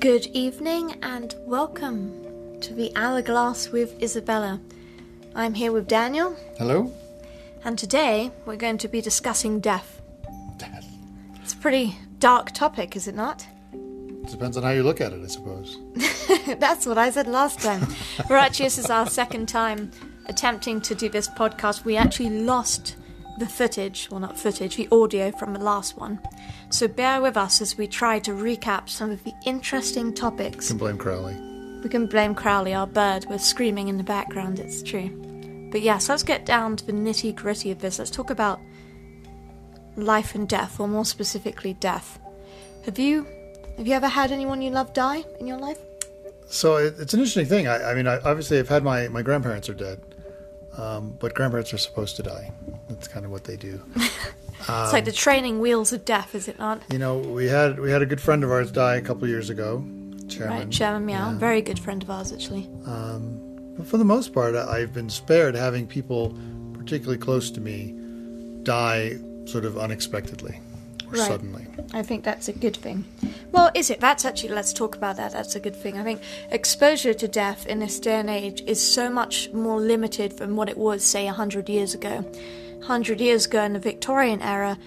Good evening and welcome to the Hourglass with Isabella. I'm here with Daniel, Hello? and today we're going to be discussing death. Death. It's a pretty dark topic, is it not? Depends on how you look at it, I suppose. That's what I said last time. We're actually, this is our second time attempting to do this podcast. We actually lost the footage, well, not footage, the audio from the last one. So bear with us as we try to recap some of the interesting topics. You can blame Crowley. We can blame Crowley, our bird, with screaming in the background, it's true. But yes, let's get down to the nitty gritty of this. Let's talk about life and death, or more specifically, death. Have you have you ever had anyone you love die in your life? So it, it's an interesting thing. I, I mean, I, obviously, I've had my, my grandparents are dead, um, but grandparents are supposed to die. That's kind of what they do. It's Um, like the training wheels of death, is it not? You know, we had we had a good friend of ours die a couple of years ago, Chairman. Right, Chairman Meow, very good friend of ours actually. But for the most part, I've been spared having people, particularly close to me, die sort of unexpectedly Right. suddenly. I think that's a good thing. Well, is it? That's actually, let's talk about that. That's a good thing. I think exposure to death in this day and age is so much more limited than what it was, say, 100 years ago. 100 years ago in the Victorian era,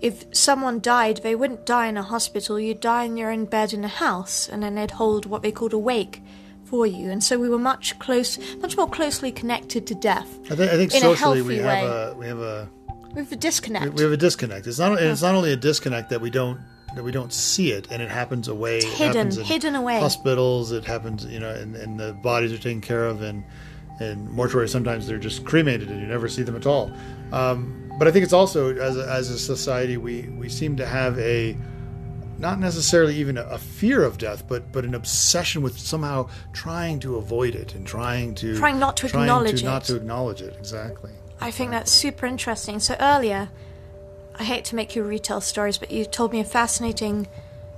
if someone died, they wouldn't die in a hospital, you'd die in your own bed in a house, and then they'd hold what they called a wake for you. And so we were much close, much more closely connected to death. I, th- I think In a socially we have way. a we have a With the disconnect. we have a disconnect. It's not and it's not only a disconnect that we don't that we don't see it and it happens away. It hidden- hidden away. Hospitals. It happens, you know, and, and the bodies are taken care of and and mortuaries. Sometimes they're just cremated and you never see them at all. Um, but I think it's also as a, as a society we we seem to have a not necessarily even a, a fear of death, but but an obsession with somehow trying to avoid it and trying to Trying not to trying acknowledge to not to acknowledge it exactly. I think that's super interesting. So earlier, I hate to make you retell stories, but you told me a fascinating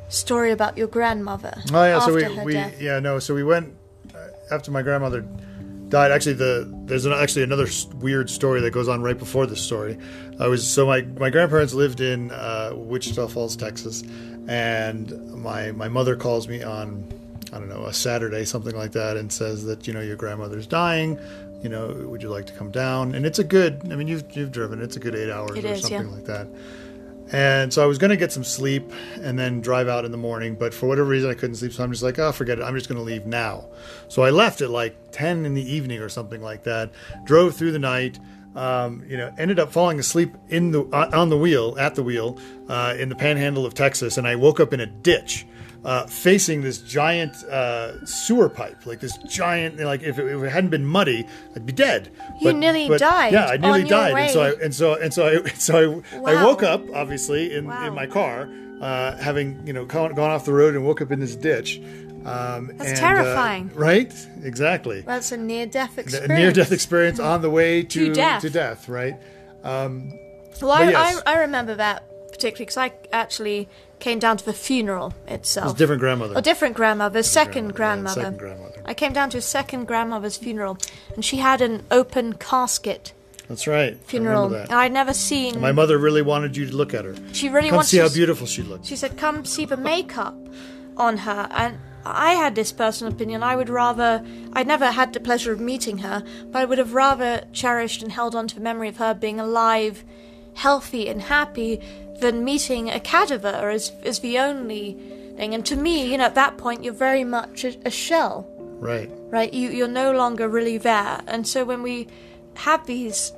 story about your grandmother. Oh yeah, so we, we death. yeah no, so we went uh, after my grandmother died. Actually, the there's an, actually another weird story that goes on right before this story. I was so my my grandparents lived in uh, Wichita Falls, Texas, and my my mother calls me on I don't know a Saturday something like that and says that you know your grandmother's dying. You know, would you like to come down? And it's a good. I mean, you've you've driven. It's a good eight hours It or is, something yeah. like that. And so I was going to get some sleep and then drive out in the morning, but for whatever reason I couldn't sleep. So I'm just like, oh, forget it. I'm just going to leave now. So I left at like 10 in the evening or something like that. Drove through the night. Um, you know, ended up falling asleep in the uh, on the wheel at the wheel uh, in the Panhandle of Texas, and I woke up in a ditch. Uh, facing this giant uh, sewer pipe, like this giant, like if it, if it hadn't been muddy, I'd be dead. You nearly died Yeah, I nearly died, and so I and so and so I so I, I woke up obviously in, Wow. in my car, uh, having you know gone, gone off the road and woke up in this ditch. Um, That's and, terrifying. uh, right? Exactly. That's a near-death A experience. near-death experience on the way to To death. to death, right? Well, I, yes. I, I remember that particularly because I actually came down to the funeral itself. It's a different grandmother. A different grandmother, second grandmother, yeah, second grandmother. I came down to a second grandmother's funeral, and she had an open casket That's right. Funeral. And that. I'd never seen. My mother really wanted you to look at her. she really Come see how beautiful she looked. She said, "Come see the makeup on her." And I had this personal opinion. I would rather. I'd never had the pleasure of meeting her, but I would have rather cherished and held on to the memory of her being alive, healthy, and happy than meeting a cadaver is as the only thing. And to me, you know, at that point, you're very much a, a shell Right. right? You you're no longer really there, and so when we have these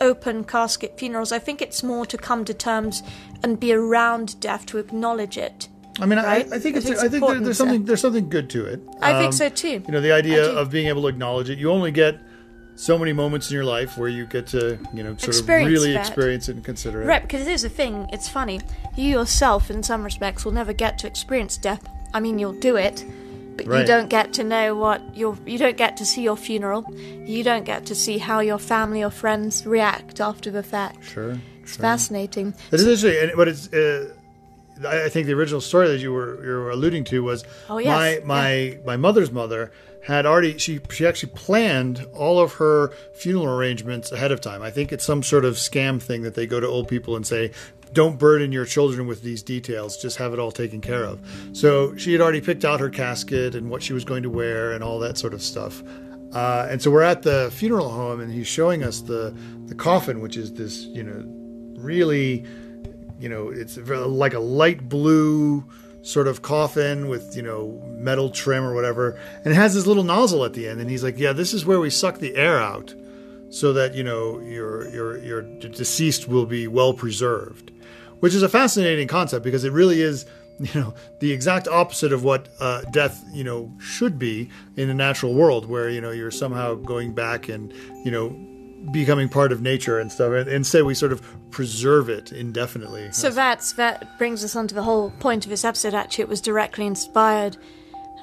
open casket funerals, I think it's more to come to terms and be around death to acknowledge it. I mean, Right? I, I think I it's. think I think there, there's something. There's something good to it. I think Um, so too. You know, the idea of being able to acknowledge it. You only get so many moments in your life where you get to, you know, sort Experience of really that. experience it and consider it. Right, because it is a thing. It's funny. You yourself, in some respects, will never get to experience death. I mean, you'll do it, but you don't get to know what your. You don't get to see your funeral. You don't get to see how your family or friends react after the fact. Sure. It's fascinating. It is interesting, and, but it's uh, I think the original story that you were you were alluding to was Oh, yes. my my my mother's mother had already she she actually planned all of her funeral arrangements ahead of time. I think it's some sort of scam thing that they go to old people and say. Don't burden your children with these details. Just have it all taken care of. So she had already picked out her casket and what she was going to wear and all that sort of stuff. Uh, and so we're at the funeral home, and he's showing us the the coffin, which is this, you know, really, you know, it's like a light blue sort of coffin with you know metal trim or whatever, and it has this little nozzle at the end. And he's like, "Yeah, this is where we suck the air out, so that you know your your your deceased will be well preserved." Which is a fascinating concept because it really is you know the exact opposite of what uh, death you know should be in a natural world where you know you're somehow going back and you know becoming part of nature and stuff and instead we sort of preserve it indefinitely So that's that brings us on to the whole point of this episode. Actually, it was directly inspired,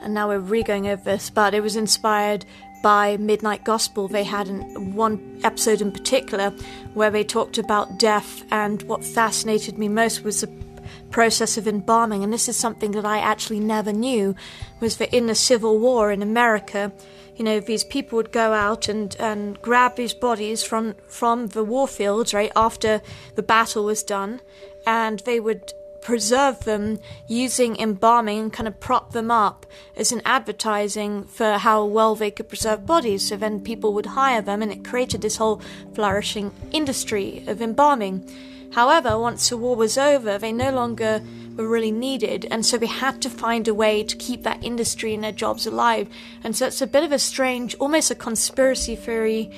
and now we're re-going over this, but it was inspired by Midnight Gospel. They had an, one episode in particular where they talked about death, and what fascinated me most was the process of embalming. And this is something that I actually never knew was that in the Civil War in America, you know, these people would go out and, and grab these bodies from from the war fields, right, after the battle was done, and they would preserve them using embalming and kind of prop them up as an advertising for how well they could preserve bodies. So then people would hire them, and it created this whole flourishing industry of embalming. However, once the war was over, they no longer were really needed, and so they had to find a way to keep that industry and their jobs alive. And so it's a bit of a strange, almost a conspiracy theory,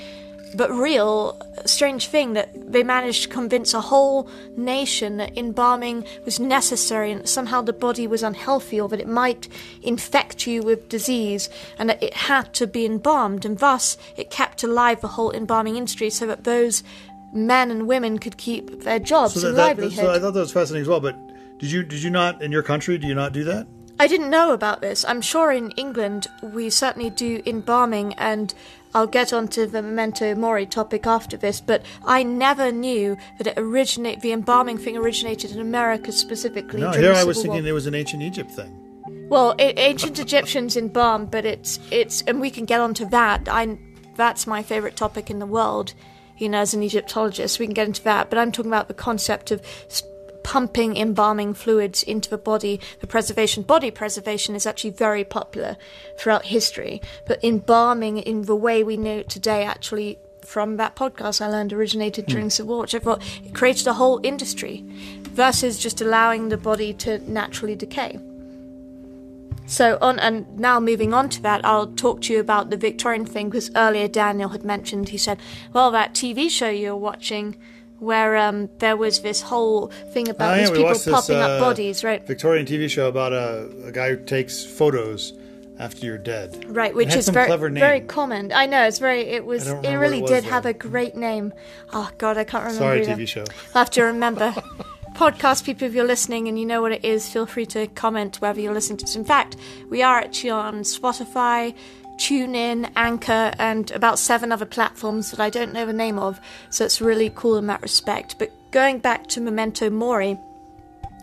but real, strange thing that they managed to convince a whole nation that embalming was necessary and that somehow the body was unhealthy or that it might infect you with disease and that it had to be embalmed, and thus it kept alive the whole embalming industry so that those men and women could keep their jobs so, and that, that, livelihood. so i thought that was fascinating as well but did you did you not in your country do you not do that I didn't know about this. I'm sure in England we certainly do embalming, and I'll get onto the memento mori topic after this. But I never knew that it originate the embalming thing originated in America specifically. no here i was War. thinking it was an ancient egypt thing Well, a- ancient Egyptians embalm, but it's it's, and we can get onto that. I that's my favorite topic in the world. You know, as an Egyptologist, we can get into that. But I'm talking about the concept of pumping embalming fluids into the body. The preservation, body preservation, is actually very popular throughout history. But embalming, in the way we know it today, actually. From that podcast I learned originated hmm. during Civil War, which I thought it created a whole industry versus just allowing the body to naturally decay. So on and now moving on to that, I'll talk to you about the Victorian thing because earlier Daniel had mentioned he said, "Well, that TV show you're watching, where um, there was this whole thing about Oh, yeah, these people this, popping uh, up bodies, right? victorian tv show about a, a guy who takes photos after you're dead Right, which is very clever name. very common. I know it's very. It was. It really it was, did have a great name. Oh God, I can't remember. sorry either. tv show I'll have to remember. Podcast people, if you're listening and you know what it is, feel free to comment wherever you're listening to this. In fact, we are actually on Spotify, TuneIn, Anchor, and about seven other platforms that I don't know the name of, so it's really cool in that respect. But going back to Memento Mori,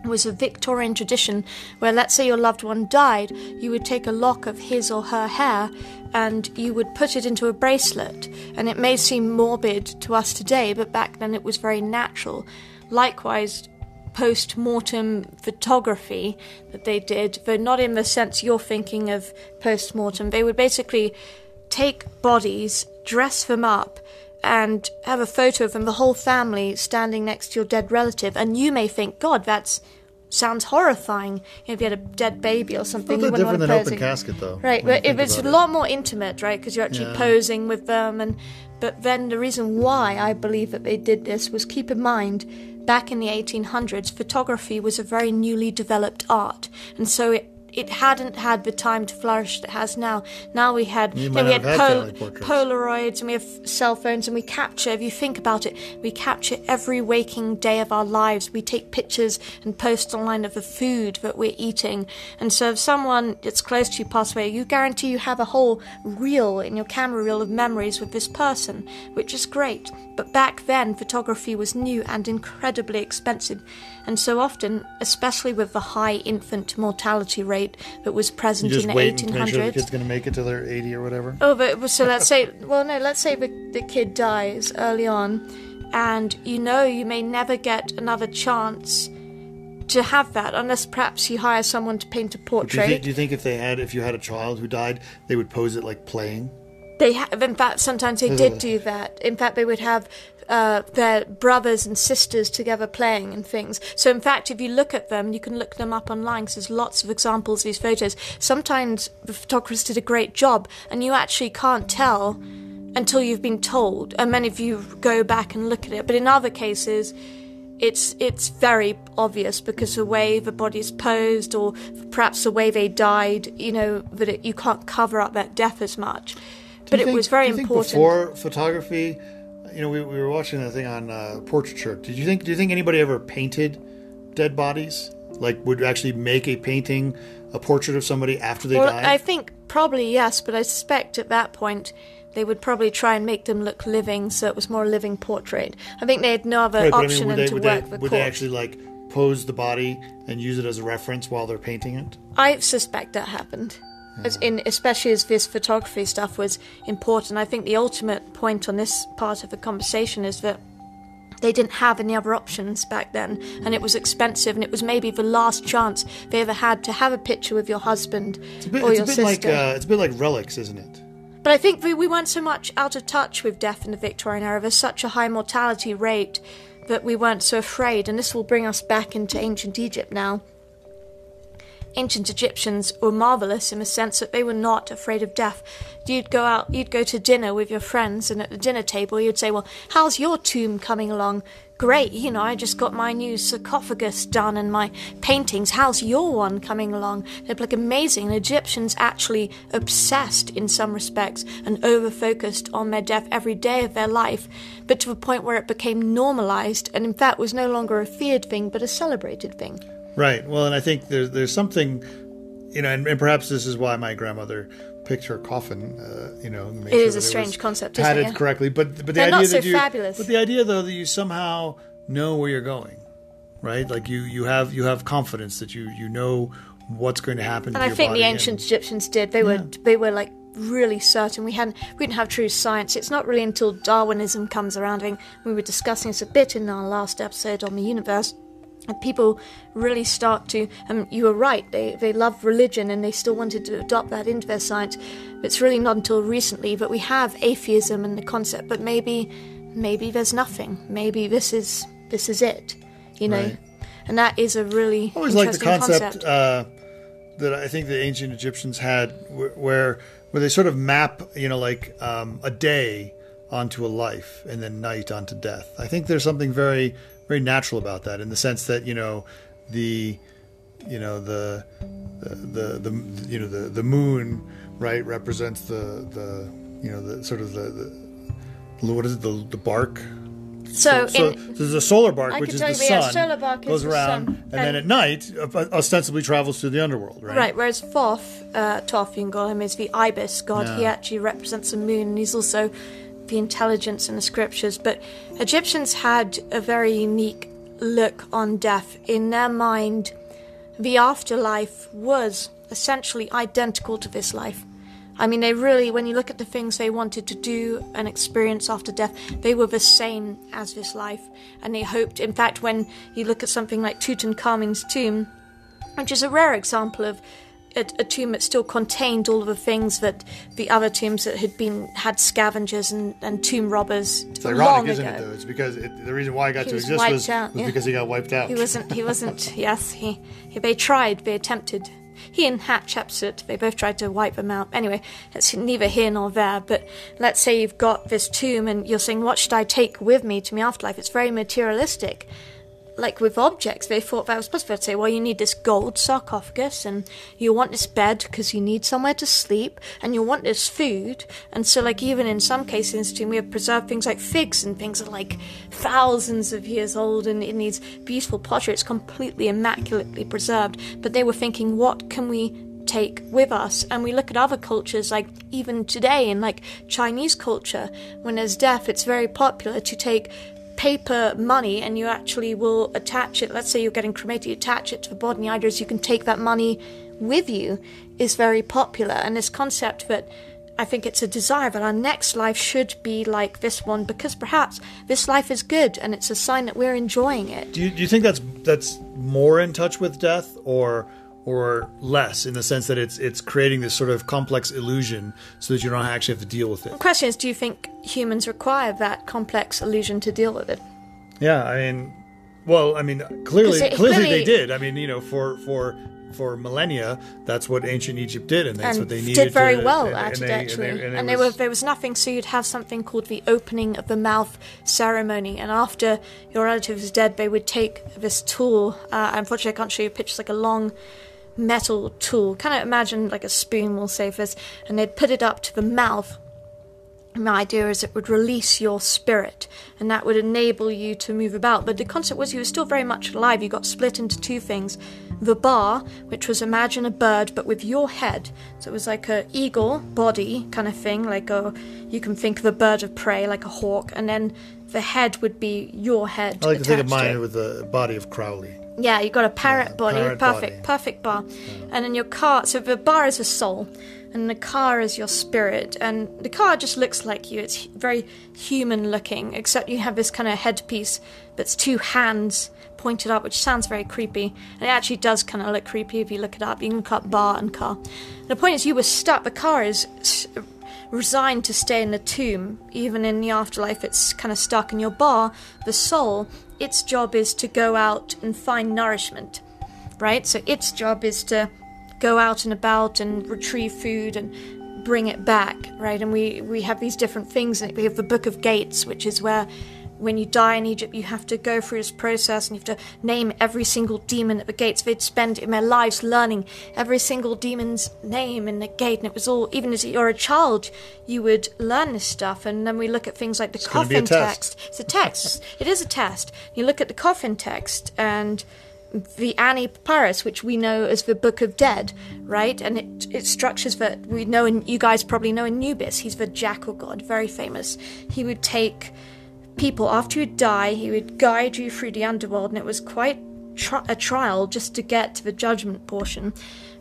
was a Victorian tradition where, let's say, your loved one died, you would take a lock of his or her hair and you would put it into a bracelet. And it may seem morbid to us today, but back then it was very natural. Likewise, post mortem photography that they did, though not in the sense you're thinking of post mortem, they would basically take bodies, dress them up, and have a photo of them, the whole family standing next to your dead relative, and you may think, God, that's sounds horrifying. You know, if you had a dead baby or something, Not you wouldn't different want than to open posing. casket, though. Right, but if it's a it. lot more intimate, right? Because you're actually Yeah. posing with them, and but then the reason why I believe that they did this was keep in mind. Back in the 1800s, photography was a very newly developed art, and so it it hadn't had the time to flourish that it has now. Now we had You you know, we had, had portraits. Polaroids and we have cell phones and we capture. If you think about it, we capture every waking day of our lives. We take pictures and post online of the food that we're eating. And so if someone that's close to you pass away, you guarantee you have a whole reel in your camera reel of memories with this person, which is great. But back then, photography was new and incredibly expensive. And so often, especially with the high infant mortality rate that was present in the wait and make sure the 1800s. kid's going to make it till they're 80 or whatever. Oh, but so let's say, well, no, let's say the, the kid dies early on, and you know you may never get another chance to have that unless perhaps you hire someone to paint a Do you, portrait. think, do you think if they had, if you had a child who died, they would pose it like playing? They have, in fact, sometimes they did do that. In fact, they would have uh, their brothers and sisters together playing and things. So, in fact, if you look at them, you can look them up online because there's lots of examples of these photos. Sometimes the photographers did a great job, and you actually can't tell until you've been told, and many of you go back and look at it. But in other cases, it's it's very obvious because the way the body is posed, or perhaps the way they died, you know, that it, you can't cover up that death as much. But it was very do you think important. Before photography, you know, we, we were watching that thing on uh, portraiture. Did you think? Do you think anybody ever painted dead bodies? Like, would actually make a painting, a portrait of somebody after they well, died? I think probably yes, but I suspect at that point they would probably try and make them look living, so it was more a living portrait. I think they had no other Right, but I option mean, than they, to work they, the would they actually like pose the body and use it as a reference while they're painting it? I suspect that happened. As in, especially as this photography stuff was important. I think the ultimate point on this part of the conversation is that they didn't have any other options back then, and it was expensive, and it was maybe the last chance they ever had to have a picture with your husband It's a bit, or it's your a bit sister. like uh, it's a bit like relics, isn't it? But I think we, we weren't so much out of touch with death in the Victorian era. There's such a high mortality rate that we weren't so afraid, and this will bring us back into ancient Egypt now. Ancient Egyptians were marvelous in the sense that they were not afraid of death. You'd go out, you'd go to dinner with your friends, and at the dinner table, you'd say, Well, how's your tomb coming along? Great, you know, I just got my new sarcophagus done and my paintings. How's your one coming along? They'd like amazing. And Egyptians actually obsessed in some respects and over focused on their death every day of their life, but to the point where it became normalized and, in fact, was no longer a feared thing but a celebrated thing. Right. Well, and I think there's there's something, you know, and, and perhaps this is why my grandmother picked her coffin. Uh, you know, It is a strange concept, isn't padded it? correctly, but but the They're idea not so that you, fabulous. but the idea though that you somehow know where you're going, right? Like you you have you have confidence that you you know what's going to happen. And to I think the ancient Egyptians did. They were they were like really certain. We hadn't we didn't have true science. It's not really until Darwinism comes around. I think we were discussing this a bit in our last episode on the universe. And people really start to, and you were right, they, they love religion and they still wanted to adopt that into their science. But it's really not until recently that we have atheism and the concept, but maybe, maybe there's nothing. Maybe this is, this is it, you know? Right. And that is a really I always like the interesting concept, Uh, that I think the ancient Egyptians had, where where they sort of map, you know, like um, a day onto a life and then night onto death. I think there's something very very natural about that, in the sense that you know the you know the the the, the you know the the moon right represents the the you know the sort of the, the what is it the the bark So, so in, there's a solar bark, I which is the yeah, sun, solar bark is goes the around, sun. and, then at night ostensibly travels to the underworld, right? Right, whereas Thoth, uh, Thoth, you can call him, is the ibis god. He actually represents the moon, and he's also the intelligence in the scriptures. But Egyptians had a very unique look on death. In their mind, the afterlife was essentially identical to this life. I mean, they really, when you look at the things they wanted to do and experience after death, they were the same as this life. And they hoped, in fact, when you look at something like Tutankhamun's tomb, which is a rare example of a, a tomb that still contained all of the things that the other tombs that had been had scavengers and, and tomb robbers It's ironic, isn't ago. it? Though it's because it, the reason why it got He to was exist was, out, was yeah. because he got wiped out. He wasn't. He wasn't. yes, he, he. They tried. They attempted. He and Hatshepsut. They both tried to wipe them out. Anyway, it's neither here nor there. But let's say you've got this tomb, and you're saying, "What should I take with me to my afterlife?" It's very materialistic. Like with objects, they thought that was possible. They'd say, well, you need this gold sarcophagus, and you want this bed because you need somewhere to sleep, and you want this food. And so, like, even in some cases, we have preserved things like figs and things are like thousands of years old, and in these beautiful pottery, it's completely immaculately preserved. But they were thinking, what can we take with us and we look at other cultures like even today in like chinese culture when there's death it's very popular to take paper money and you actually will attach it let's say you're getting cremated you attach it to the body and you can take that money with you is very popular and this concept that I think it's a desire that our next life should be like this one because perhaps this life is good and it's a sign that we're enjoying it. Do you, do you think that's that's more in touch with death or or less in the sense that it's it's creating this sort of complex illusion so that you don't actually have to deal with it. The question is, do you think humans require that complex illusion to deal with it? Yeah, I mean, well, I mean, clearly, it- clearly, clearly- they did. I mean, you know, for for for millennia, that's what ancient Egypt did, and that's and what they needed. did very to, well and, and they- actually. and, they, And, and there was- were there was nothing, so you'd have something called the opening of the mouth ceremony. And after your relative is dead, they would take this tool. Uh, unfortunately, I can't show you pictures like a long metal tool. Kind of imagine like a spoon, we'll say this, and they'd put it up to the mouth. My idea is it would release your spirit, and that would enable you to move about. But the concept was you were still very much alive. You got split into two things: the ba, which was imagine a bird but with your head. So it was like a eagle body kind of thing, like a you can think of a bird of prey, like a hawk, and then the head would be your head. I like to think of it. mine with the body of Crowley. Yeah, you've got a parrot Yeah, body, parrot perfect, body. perfect ba, and then your ka. So the ba is a soul, and the ka is your spirit, and the ka just looks like you. It's very human looking, except you have this kind of headpiece that's two hands pointed up, which sounds very creepy, and it actually does kind of look creepy if you look it up. You can cut ba and ka. The point is, you were stuck. The ka is resigned to stay in the tomb, even in the afterlife, it's kind of stuck in your ba. The soul, its job is to go out and find nourishment, right? So its job is to go out and about and retrieve food and bring it back, right? And we, we have these different things. We have the Book of Gates, which is where when you die in Egypt, you have to go through this process and you have to name every single demon at the gates. They'd spend in their lives learning every single demon's name in the gate, and it was all, even as you're a child, you would learn this stuff. And then we look at things like the a coffin text. It's a text. it is a test. You look at the coffin text and the Ani Papyrus, which we know as the Book of Dead, right? And it it structures that we know, and you guys probably know Anubis. He's the jackal god, very famous. He would take people after you die. He would guide you through the underworld, and it was quite tri- a trial just to get to the judgment portion.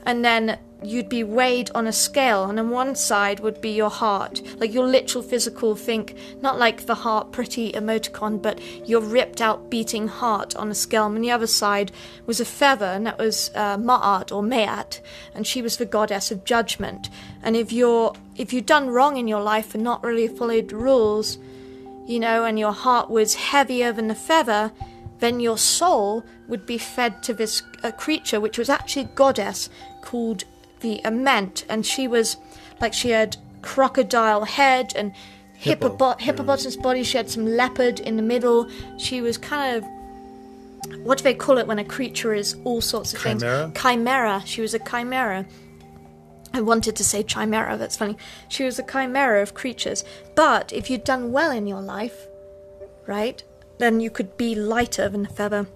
And then you'd be weighed on a scale, and on one side would be your heart, like your literal physical think, not like the heart pretty emoticon, but your ripped out beating heart on a scale. And on the other side was a feather, and that was uh, Ma'at or Maat, and she was the goddess of judgment. And if you're if you've done wrong in your life and not really followed rules, you know, and your heart was heavier than the feather, then your soul would be fed to this uh, creature, which was actually a goddess called the Ammit, and she was like she had crocodile head and Hippo. hippopo- hippopotamus body. She had some leopard in the middle. She was kind of what do they call it when a creature is all sorts of Chimera? things? Chimera. She was a chimera. I wanted to say chimera, that's funny. She was a chimera of creatures. But if you'd done well in your life, right, then you could be lighter than a feather.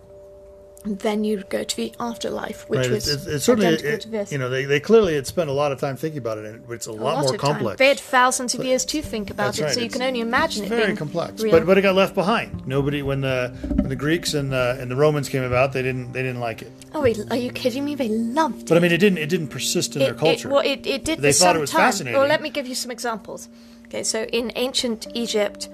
Then you'd go to the afterlife, which right? was It's, it's, certainly, it- you know, they, they clearly had spent a lot of time thinking about it, and it's a, A lot, more of time. complex. They had thousands of years to think about it, right. so you It's- can only imagine it's it very being complex, real. but but it got left behind. Nobody when the when the Greeks and the and the Romans came about, they didn't they didn't like it. oh, wait, are you kidding me? They loved it. But I mean, it didn't it didn't persist in their culture. It, well, it, it did They for thought some it was time. fascinating. Well, let me give you some examples. Okay, so in ancient Egypt,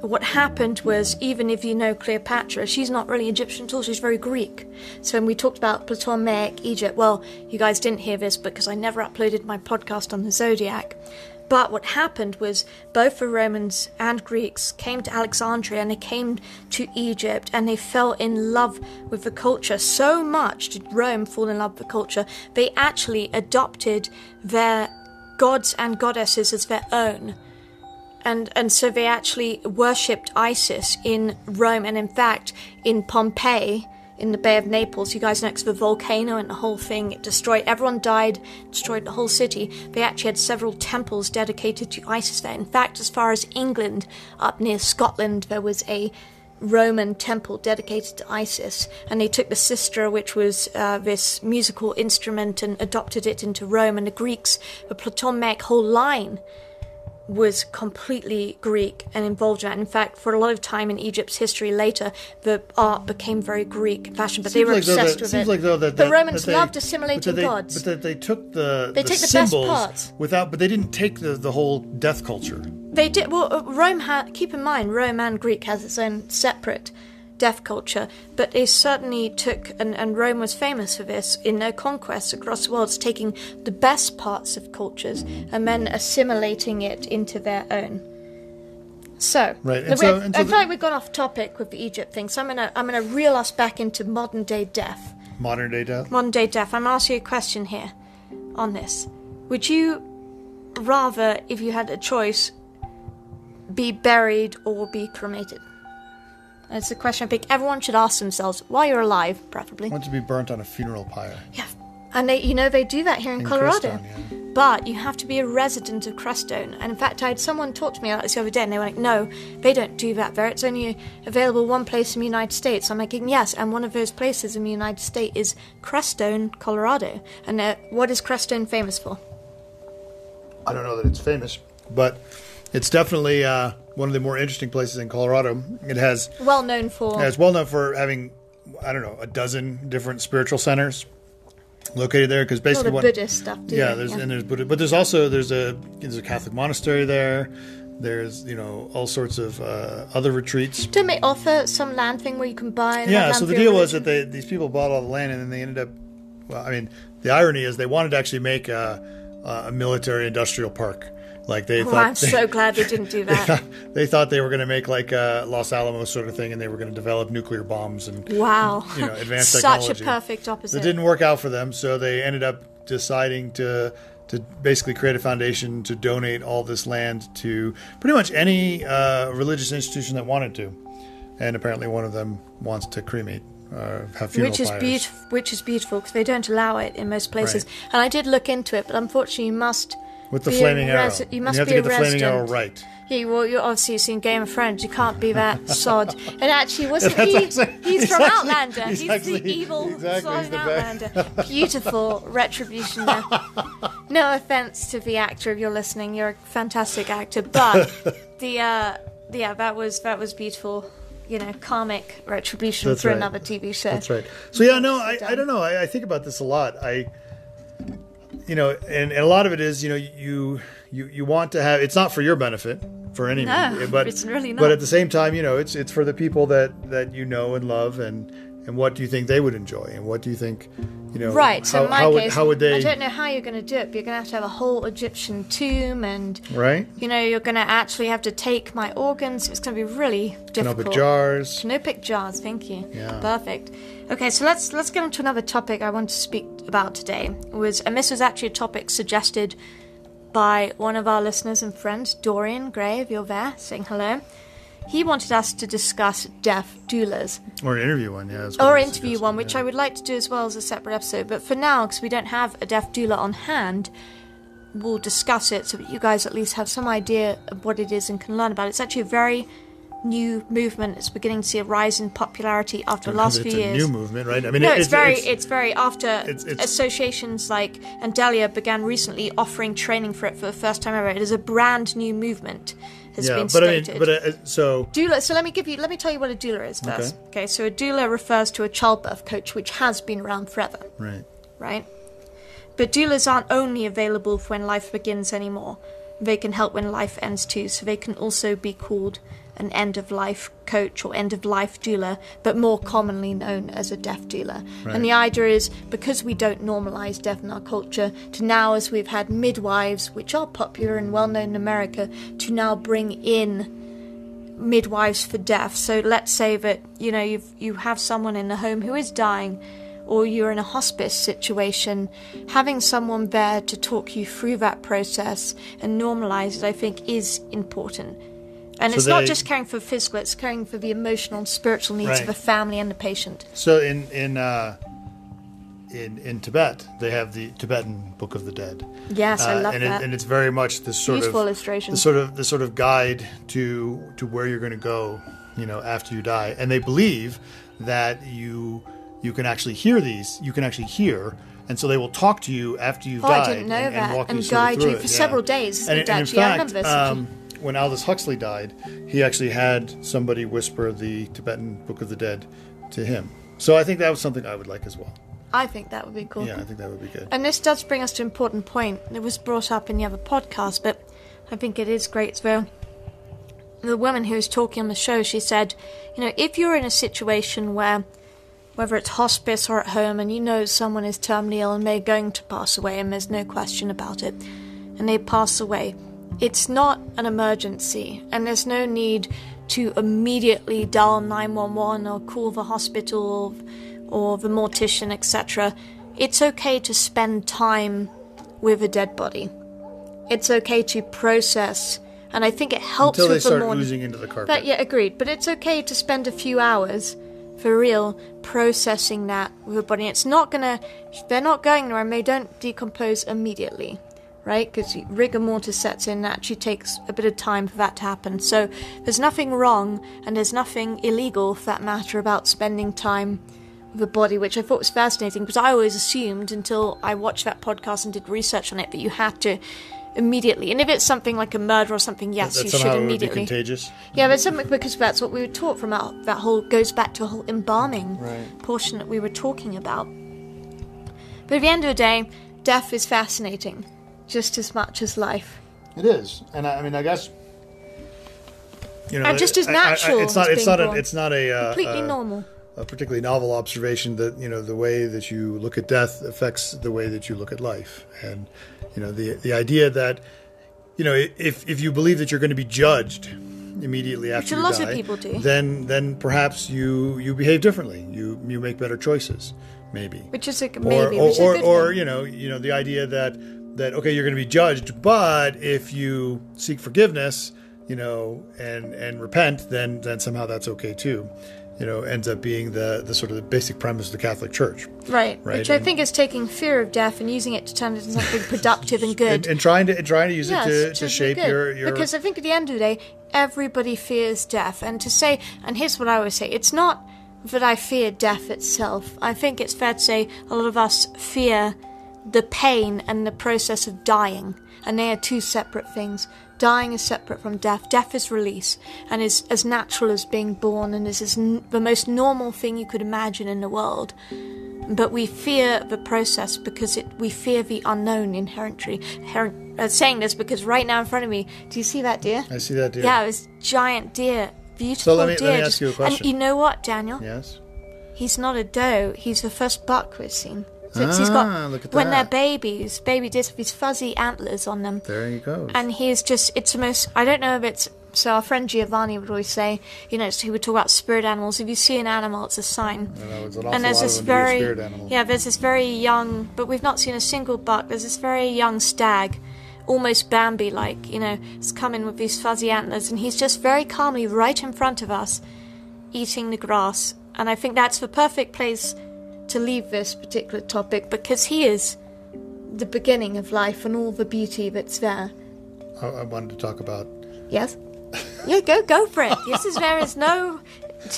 what happened was even if you know Cleopatra, she's not really Egyptian at all. She's very Greek. So when we talked about Ptolemaic Egypt, well, you guys didn't hear this because I never uploaded my podcast on the zodiac. But what happened was both the Romans and Greeks came to Alexandria and they came to Egypt and they fell in love with the culture. So much did Rome fall in love with the culture, they actually adopted their gods and goddesses as their own. And and so they actually worshipped Isis in Rome, and in fact in Pompeii. In the Bay of Naples, you guys know it's the volcano and the whole thing. It destroyed, everyone died, destroyed the whole city. They actually had several temples dedicated to Isis there. In fact, as far as England, up near Scotland, there was a Roman temple dedicated to Isis, and they took the sistra, which was uh, this musical instrument, and adopted it into Rome. And the Greeks, the Ptolemaic whole line was completely Greek and involved in that. In fact, for a lot of time in Egypt's history later, the art became very Greek fashion, but they were like obsessed that- with seems it. like though that the Romans that they- loved but assimilating that they, gods. But that they took the They the take the best symbols parts. without, but they didn't take the, the whole death culture. They did well. uh, Rome had. Keep in mind, Rome and Greek has its own separate deaf culture, but they certainly took, and, and Rome was famous for this in their conquests across the world, taking the best parts of cultures and then assimilating it into their own. So, Right, and so- and so I feel like we've gone off topic with the Egypt thing, so I'm gonna I'm gonna reel us back into modern day death. Modern day death. Modern day death. I'm gonna you a question here on this. Would you rather, if you had a choice, be buried or be cremated? That's a question I think everyone should ask themselves while you're alive, preferably. Want to be burnt on a funeral pyre. Yeah, and they, you know, they do that here in, In Colorado. Crestone, yeah. But you have to be a resident of Crestone. And in fact, I had someone talk to me about this the other day, and they were like, "No, they don't do that there. It's only available one place in the United States." I'm like, "Yes, and one of those places in the United States is Crestone, Colorado. And uh, what is Crestone famous for?" I don't know that it's famous, but it's definitely uh, one of the more interesting places in Colorado. It has Well known for. yeah, it's well known for having I don't know a dozen different spiritual centers located there because all basically the what Buddhist stuff. Yeah you? there's and there's Buddha, but there's also there's a there's a Catholic monastery there. There's you know all sorts of uh, other retreats. Don't they offer some land thing where you can buy? Yeah, land so the deal was that they these people bought all the land and then they ended up. Well, I mean, the irony is they wanted to actually make a, a military industrial park. Like they Oh, thought. I'm they, so glad they didn't do they that. thought, they thought they were going to make like a Los Alamos sort of thing, and they were going to develop nuclear bombs and Wow. you know, advanced Such technology. a perfect opposite. it didn't work out for them, so they ended up deciding to to basically create a foundation to donate all this land to pretty much any uh, religious institution that wanted to, and apparently one of them wants to cremate, uh, which is beautiful. Which is beautiful because they don't allow it in most places. And I did look into it, but unfortunately, you must with the a flaming arrow. you must have be to a get the flaming arrow right. Yeah, well, you obviously you've seen Game of Thrones. You can't be that sod. And actually, wasn't he? actually- he's, from actually- Outlander. he's He's, actually- the evil exactly, sod in Outlander. Beautiful retribution there. No offense to the actor if you're listening. You're a fantastic actor, but the uh, yeah, that was that was beautiful. You know, karmic retribution That's for right. another TV show. That's right. So yeah, no, I, I don't know. I, I think about this a lot. I, you know, and, and a lot of it is, you know, you you you want to have. It's not for your benefit for any, No, but it's really But at the same time, you know, it's it's for the people that that you know and love, and and what do you think they would enjoy, and what do you think, you know, Right. So How, in my how, would, case, how would they? I don't know how you're going to do it, but you're going to have to have a whole Egyptian tomb, and Right. you know you're going to actually have to take my organs. It's going to be really difficult. Canopic jars. Canopic jars. Thank you. Yeah. Perfect. Okay, so let's let's get on to another topic I want to speak about today. It was and this was actually a topic suggested by one of our listeners and friends, Dorian Gray. If you're there, saying hello. He wanted us to discuss death doulas Or interview one, yeah. or interview one, which yeah. I would like to do as well as a separate episode. But for now, because we don't have a death doula on hand, we'll discuss it so that you guys at least have some idea of what it is and can learn about it. It's actually a very new movement. It's beginning to see a rise in popularity after the last few it's few a new movement, right? I mean, No, it- it's, very, it's, very after it's- it's- associations like INELDA began recently offering training for it for the first time ever. It is a brand new movement, has yeah, been but I stated. mean, but uh, so Doula. So let me give you. Let me tell you what a doula is first. Okay. Okay. So a doula refers to a childbirth coach, which has been around forever, right. right? But doulas aren't only available for when life begins anymore. They can help when life ends too. So they can also be called an end of life coach or end of life doula, but more commonly known as a death doula. Right. And the idea is because we don't normalize deaf in our culture, to now as we've had midwives, which are popular and well known in America, to now bring in midwives for deaf. So let's say that you know you you have someone in the home who is dying, or you're in a hospice situation, having someone there to talk you through that process and normalize it, I think, is important. And So it's not just caring for physical; it's caring for the emotional and spiritual needs of Right. the family and the patient. So in in uh, in in Tibet, they have the Tibetan Book of the Dead. Yes, I Uh, love and that. It, and it's very much this sort Beautiful of illustration. the sort of the sort of guide to to where you're going to go, you know, after you die. And they believe that you you can actually hear these. You can actually hear. And so they will talk to you after you've Oh, I died didn't know and, that, and walk and you guide through you it, for yeah. several days, And, and in I fact, um, when Aldous Huxley died, he actually had somebody whisper the Tibetan Book of the Dead to him. So I think that was something I would like as well. I think that would be cool. Yeah, I think that would be good. And this does bring us to an important point. It was brought up in the other podcast, but I think it is great as well. The woman who was talking on the show, she said, you know, if you're in a situation where, whether it's hospice or at home, and you know someone is terminally ill and they're going to pass away, and there's no question about it, and they pass away, it's not an emergency, and there's no need to immediately dial 911 or call the hospital or the mortician, etc. It's okay to spend time with a dead body. It's okay to process, and I think it helps Until they with the start more. oozing into the carpet. But yeah, agreed. But it's okay to spend a few hours, for real, processing that with a body. It's not gonna. They're not going anywhere, and they don't decompose immediately, right? Because rigor mortis sets in. It actually takes a bit of time for that to happen. So there's nothing wrong, and there's nothing illegal, for that matter, about spending time with a body, which I thought was fascinating because I always assumed until I watched that podcast and did research on it that you had to immediately. And if it's something like a murder or something, yes, you should it would be immediately. contagious. Yeah, but something because that's what we were taught from our, that whole goes back to a whole embalming Right. portion that we were talking about. But at the end of the day, death is fascinating, just as much as life. It is, and I, I mean, I guess you know, And just as I- I- I- natural it's not. It's not. A, it's not a uh, Completely uh, normal. a particularly novel observation that you know the way that you look at death affects the way that you look at life, and you know the the idea that you know if if you believe that you're going to be judged immediately after Which a you lot of people do. then then perhaps you you behave differently. You you make better choices, maybe Which is a, maybe, or, which is a or, good or thing. you know you know the idea that that okay you're going to be judged but if you seek forgiveness you know and and repent then then somehow that's okay too you know ends up being the the sort of the basic premise of the Catholic Church right, right, Which I think is taking fear of death and using it to turn it into something productive and good. and, and trying to and trying to use Yes, it to, which to shape your your because I think at the end of the day, everybody fears death, and to say, and here's what I always say: it's not that I fear death itself. I think it's fair to say a lot of us fear the pain and the process of dying, and they are two separate things. Dying is separate from death. Death is release and is as natural as being born, and is as n- the most normal thing you could imagine in the world but we fear the process because it we fear the unknown inherently. Her- uh, saying this because right now in front of me, do you see that deer? I see that deer Yeah, it was giant deer, beautiful let me- let me ask you a question. And you know what, Daniel? yes He's not a doe. He's the first buck we've seen. So he's Ah, got look at when they're babies, baby deers with these fuzzy antlers on them. There you go. And he's just it's the most i don't know if it's so our friend giovanni would always say you know he would talk about spirit animals. If you see an animal it's a sign. I know, it's an and there's this them to be a very yeah there's this very young but we've not seen a single buck. There's this very young stag almost bambi like you know it's coming with these fuzzy antlers. And he's just very calmly right in front of us eating the grass. And i think that's the perfect place to leave this particular topic because he is the beginning of life and all the beauty that's there I, I wanted to talk about Yes. Yeah, go go for it. This is there is no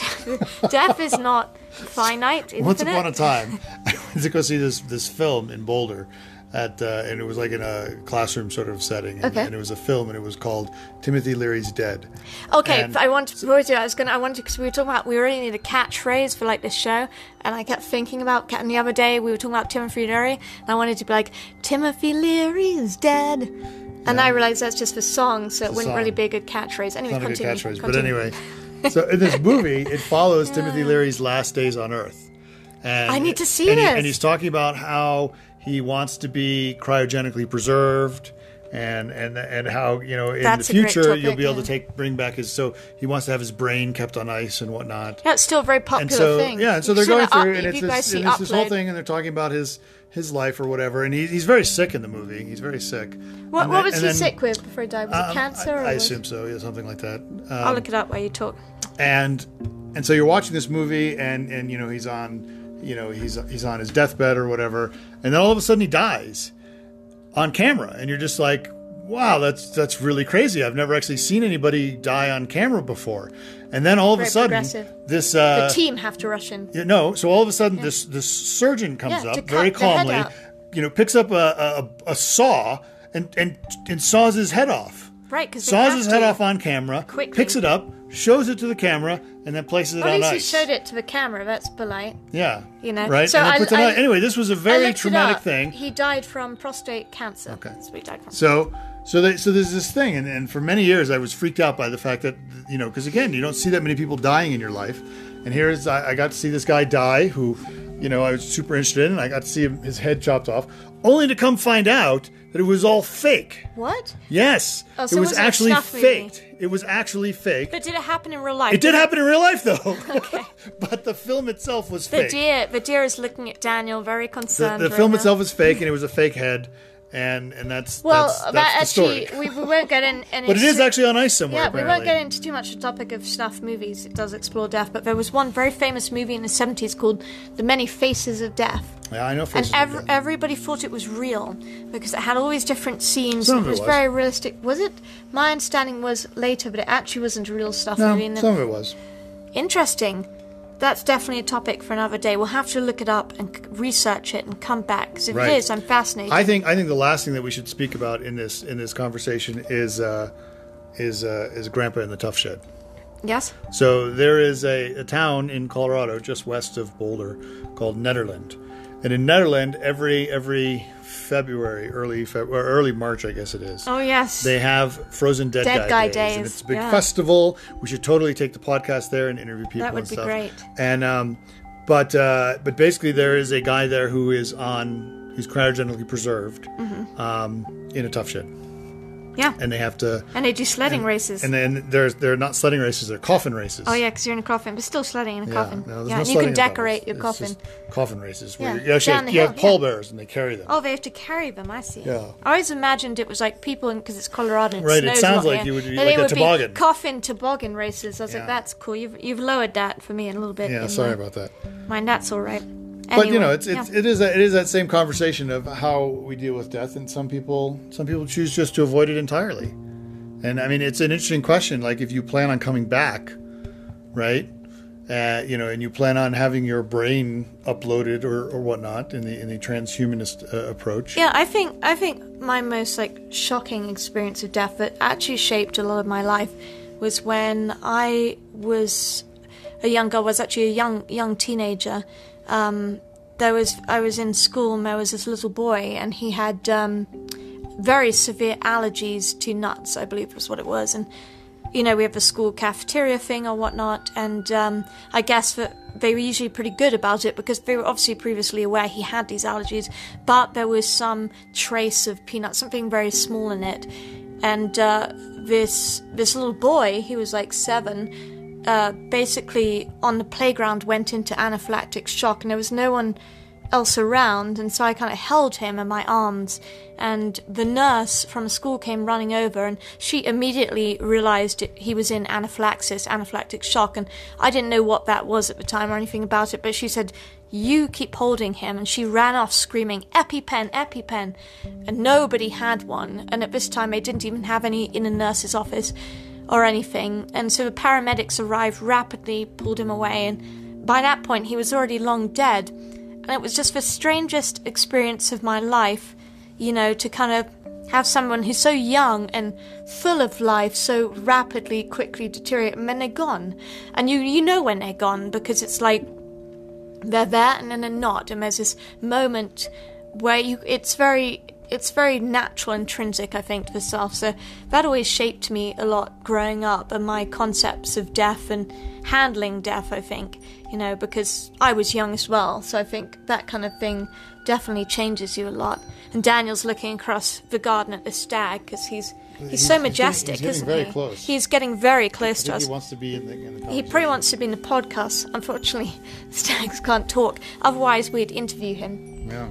death is not finite. Infinite. Once upon a time, I went to go see this this film in Boulder, at uh, and it was like in a classroom sort of setting, and, Okay. and it was a film, and it was called Timothy Leary's Dead. Okay, And- I want to. I was gonna. I wanted because we were talking about we really need a catchphrase for like this show, and I kept thinking about. And the other day we were talking about Timothy Leary, and I wanted to be like Timothy Leary is dead, and I realized that's just for song, so it a wouldn't really be a good catchphrase. Anyway, Not a good continue. but anyway. So in this movie, it follows Timothy Leary's last days on Earth. And I need to see and he- this. and he's talking about how he wants to be cryogenically preserved, and and and how you know in That's the future you'll be able yeah. to take bring back his. So he wants to have his brain kept on ice and whatnot. Yeah, it's still a very popular and so thing. yeah, and so You've they're going up- through, and it's, this, and it's this whole thing, and they're talking about his his life or whatever, and he, he's very sick in the movie. He's very sick. What, And what then- was he then, sick with before he died? Was um, it cancer? I, or I assume so. Yeah, something like that. I'll Um, look it up while you talk. and and so you're watching this movie and and you know he's on you know he's he's on his deathbed or whatever and then all of a sudden he dies on camera and you're just like wow that's that's really crazy. I've never actually seen anybody die on camera before. And then all of Very a sudden this The uh team have to rush in. you know, so all of a sudden this this surgeon comes Yeah, up very the calmly, you know, picks up a, a, a saw and, and and saws his head off. Right, 'cause they saws his head off on camera, quickly. picks it up, shows it to the camera, and then places it At on ice. At least he showed it to the camera. That's polite. Yeah, You know, right? so I- puts it on- I- anyway, this was a very traumatic thing. He died from prostate cancer. Okay. That's what he died from. So, so they, so there's this thing, and, and for many years I was freaked out by the fact that you know, because again, you don't see that many people dying in your life, and here's I, I got to see this guy die, who, you know, I was super interested in, and I got to see him, his head chopped off, only to come find out that it was all fake. what? Yes, Oh, so it was wasn't actually movie. faked. It was actually fake. But did it happen in real life? It did happen in real life, though. okay. but the film itself was The fake. deer, the deer is looking at Daniel, very the, concerned. the right film now. itself is fake, and it was a fake head, and and that's Well, that's, that's actually, we, we won't get in. Any But it is actually on ice somewhere. Yeah, we won't apparently. get into too much the topic of snuff movies. It does explore death, but there was one very famous movie in the 70s called The Many Faces of Death. Yeah, I know. And ev- everybody thought it was real because it had all these different scenes. Some of it it was, was. very realistic. Was it? My understanding was later, but it actually wasn't a real snuff. no, movie. Some of it was. Interesting. That's definitely a topic for another day. We'll have to look it up and research it and come back. Because if Right. it is, I'm fascinated. I think I think the last thing that we should speak about in this in this conversation is uh, is uh, is Grandpa in the Tuff Shed. yes? So there is a, a town in Colorado just west of Boulder called Nederland, and in Nederland every every February, early Feb- or early March, I guess it is. Oh, yes. They have Frozen Dead, Dead Guy, Guy days, and it's a big yeah. festival. We should totally take the podcast there and interview people. That would and be stuff. great. And um, but uh, but basically, there is a guy there who is on who's cryogenically preserved Mm-hmm. um, in a Tuff Shed, yeah. and they have to. And they do sledding races. And then there's they're not sledding races; they're coffin races. oh, yeah, because you're in a coffin, but still sledding in a Yeah, coffin. no, yeah, no and you can decorate your coffin. coffin races where Yeah, you actually down have, you have hill, yeah. pallbearers and they carry them. Oh, they have to carry them. I see. Yeah. I always imagined it was like people, because it's Colorado. And Right, it sounds like you would be like it a would toboggan. Be coffin toboggan races. I was like, that's cool. You've you've lowered that for me a little bit. yeah, sorry my about that. Mind that's all right. But you know, it's, it's yeah. it is a, it is that same conversation of how we deal with death, and some people some people choose just to avoid it entirely. And I mean, it's an interesting question. Like, if you plan on coming back, right? Uh, you know, and you plan on having your brain uploaded or, or whatnot in the in the transhumanist uh, approach. Yeah, I think I think my most like shocking experience of death that actually shaped a lot of my life was when I was a young girl, was actually a young young teenager. Um, there was I was in school and there was this little boy and he had um, very severe allergies to nuts, I believe was what it was, and you know, we have a school cafeteria thing or whatnot, and um, I guess that they were usually pretty good about it because they were obviously previously aware he had these allergies, but there was some trace of peanut, something very small in it, and uh, this this little boy, he was like seven, uh, basically on the playground went into anaphylactic shock, and there was no one else around, and so I kind of held him in my arms. And the nurse from school came running over, and she immediately realized he was in anaphylaxis, anaphylactic shock. And I didn't know what that was at the time or anything about it, but she said, You keep holding him. And she ran off screaming, EpiPen, EpiPen. And nobody had one. And at this time, they didn't even have any in a nurse's office or anything. And so the paramedics arrived rapidly, pulled him away, and by that point, he was already long dead. And it was just the strangest experience of my life, you know, to kind of have someone who's so young and full of life so rapidly, quickly deteriorate, and then they're gone. And you, you know when they're gone because it's like they're there and then they're not. And there's this moment where you, it's very it's very natural, intrinsic, I think, to the self. So that always shaped me a lot growing up and my concepts of death and handling death, I think, you know, because I was young as well. So I think that kind of thing definitely changes you a lot. And Daniel's looking across the garden at the stag because he's. He's, He's- so he's getting- majestic, he's getting isn't very he? close. He's getting very close to us. he wants to be in the. In the He probably wants to be in the podcast. Unfortunately, Stags can't talk. Otherwise, we'd interview him. Yeah.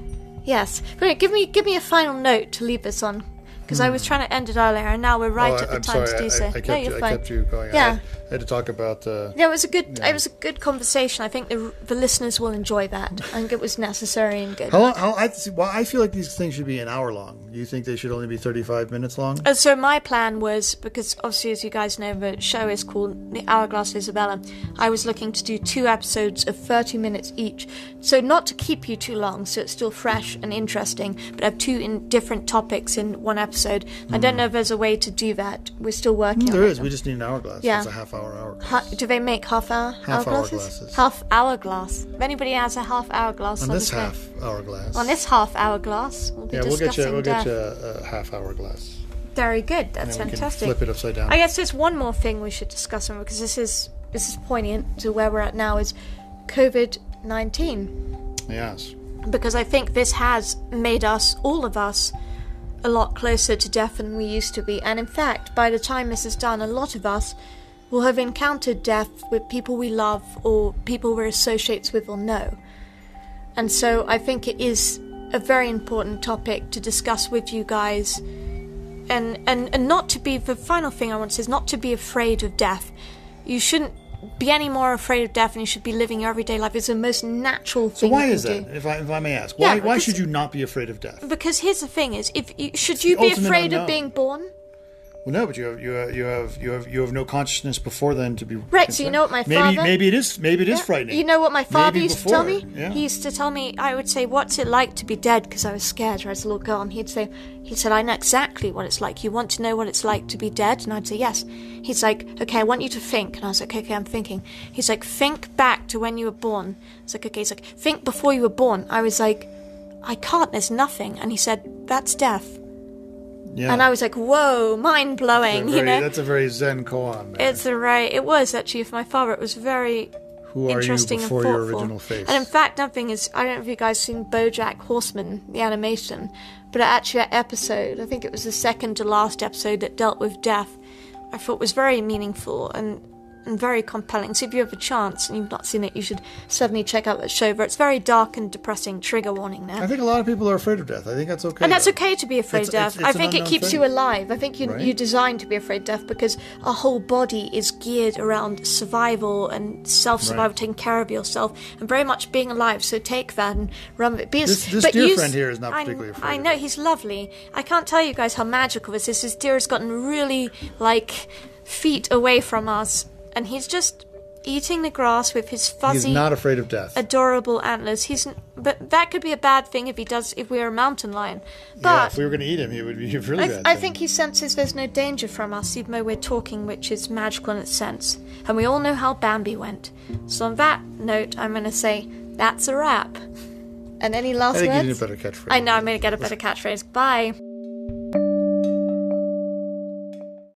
Yes. Give me give me a final note to leave this on, because I was trying to end it earlier, and now we're right Hmm. Oh, at the I'm time sorry. to do I, so. I, no, you, you're fine. kept you going. Yeah. I had, to talk about. Uh, Yeah, it was a good. Yeah. It was a good conversation. I think the the listeners will enjoy that. I think it was necessary and good. how long? How I well, I feel like these things should be an hour long. Do you think they should only be thirty-five minutes long? Uh, so my plan was because obviously, as you guys know, the show is called The Hourglass Isabella. I was looking to do two episodes of thirty minutes each, so not to keep you too long, so it's still fresh and interesting, but have two in different topics in one episode. I don't know if there's a way to do that. We're still working. Hmm. There on is. it. We just need an hourglass. Yeah. It's a half-hour hourglass. Ha- do they make half hour Half hour hourglasses? glasses. Half hour glass. If anybody has a half hour glass on this us know. half-hour glass. on this half hour glass, we'll be yeah, we'll get you. We'll death. get you a, a half-hour glass. Very good. And That's then we can fantastic. flip it upside down. I guess there's one more thing we should discuss on because this is this is poignant to where we're at now is COVID nineteen Yes. because I think this has made us all of us a lot closer to death than we used to be, and in fact, by the time this is done, a lot of us will have encountered death with people we love or people we're associates with or know. And so I think it is a very important topic to discuss with you guys and and and not to be the final thing I want to say is not to be afraid of death. You shouldn't be any more afraid of death, and you should be living your everyday life. It's the most natural thing. So why is that? do. If I, if I may ask, Yeah, why why should you not be afraid of death? Because here's the thing: is if you should you be afraid unknown. of being born? Well, no, but you have you have you have you have you have no consciousness before then to be Right, so you know what my maybe father- maybe it is maybe it is Yeah. frightening. You know what my father Maybe used to tell me? yeah. He used to tell me, I would say, What's it like to be dead? Because I was scared as a little girl. And he'd say, He said, I know exactly what it's like. You want to know what it's like to be dead? And I'd say, Yes. He's like, Okay, I want you to think. And I was like, Okay, I'm thinking. He's like, Think back to when you were born. It's like, Okay, he's like, Think before you were born. I was like, I can't, there's nothing. And he said, That's death. Yeah. And I was like, Whoa, mind blowing, you know? that's a very Zen koan. there. It's a right. It was actually for my father. It was very Who interesting and thoughtful. original face? And in fact, nothing is. I don't know if you guys seen BoJack Horseman, the animation, but actually that episode, I think it was the second to last episode that dealt with death. I thought was very meaningful and and very compelling. So if you have a chance and you've not seen it, you should certainly check out that show. But it's very dark and depressing. Trigger warning there. I think a lot of people are afraid of death. I think that's okay. And that's though. okay to be afraid It's- of death. it's- I it's an think it keeps thing. you alive. I think you, Right. you're designed to be afraid of death because our whole body is geared around survival and self survival, Right. taking care of yourself, and very much being alive. So take that and run with it. Be This- this but dear use- friend here is not I- particularly afraid I know, it. he's lovely. I can't tell you guys how magical this is. His deer has gotten really, like, feet away from us, and he's just eating the grass with his He's fuzzy not afraid of death. adorable antlers. He's but that could be a bad thing if he does if we're a mountain lion. yeah, But if we were going to eat him, he would be really I, bad. I thing. think he senses there's no danger from us, even though we're talking, which is magical in its sense. And we all know how Bambi went. So on that note, I'm going to say that's a wrap. And any last I words? need a better catchphrase. I know I'm going to get a better catchphrase. Bye.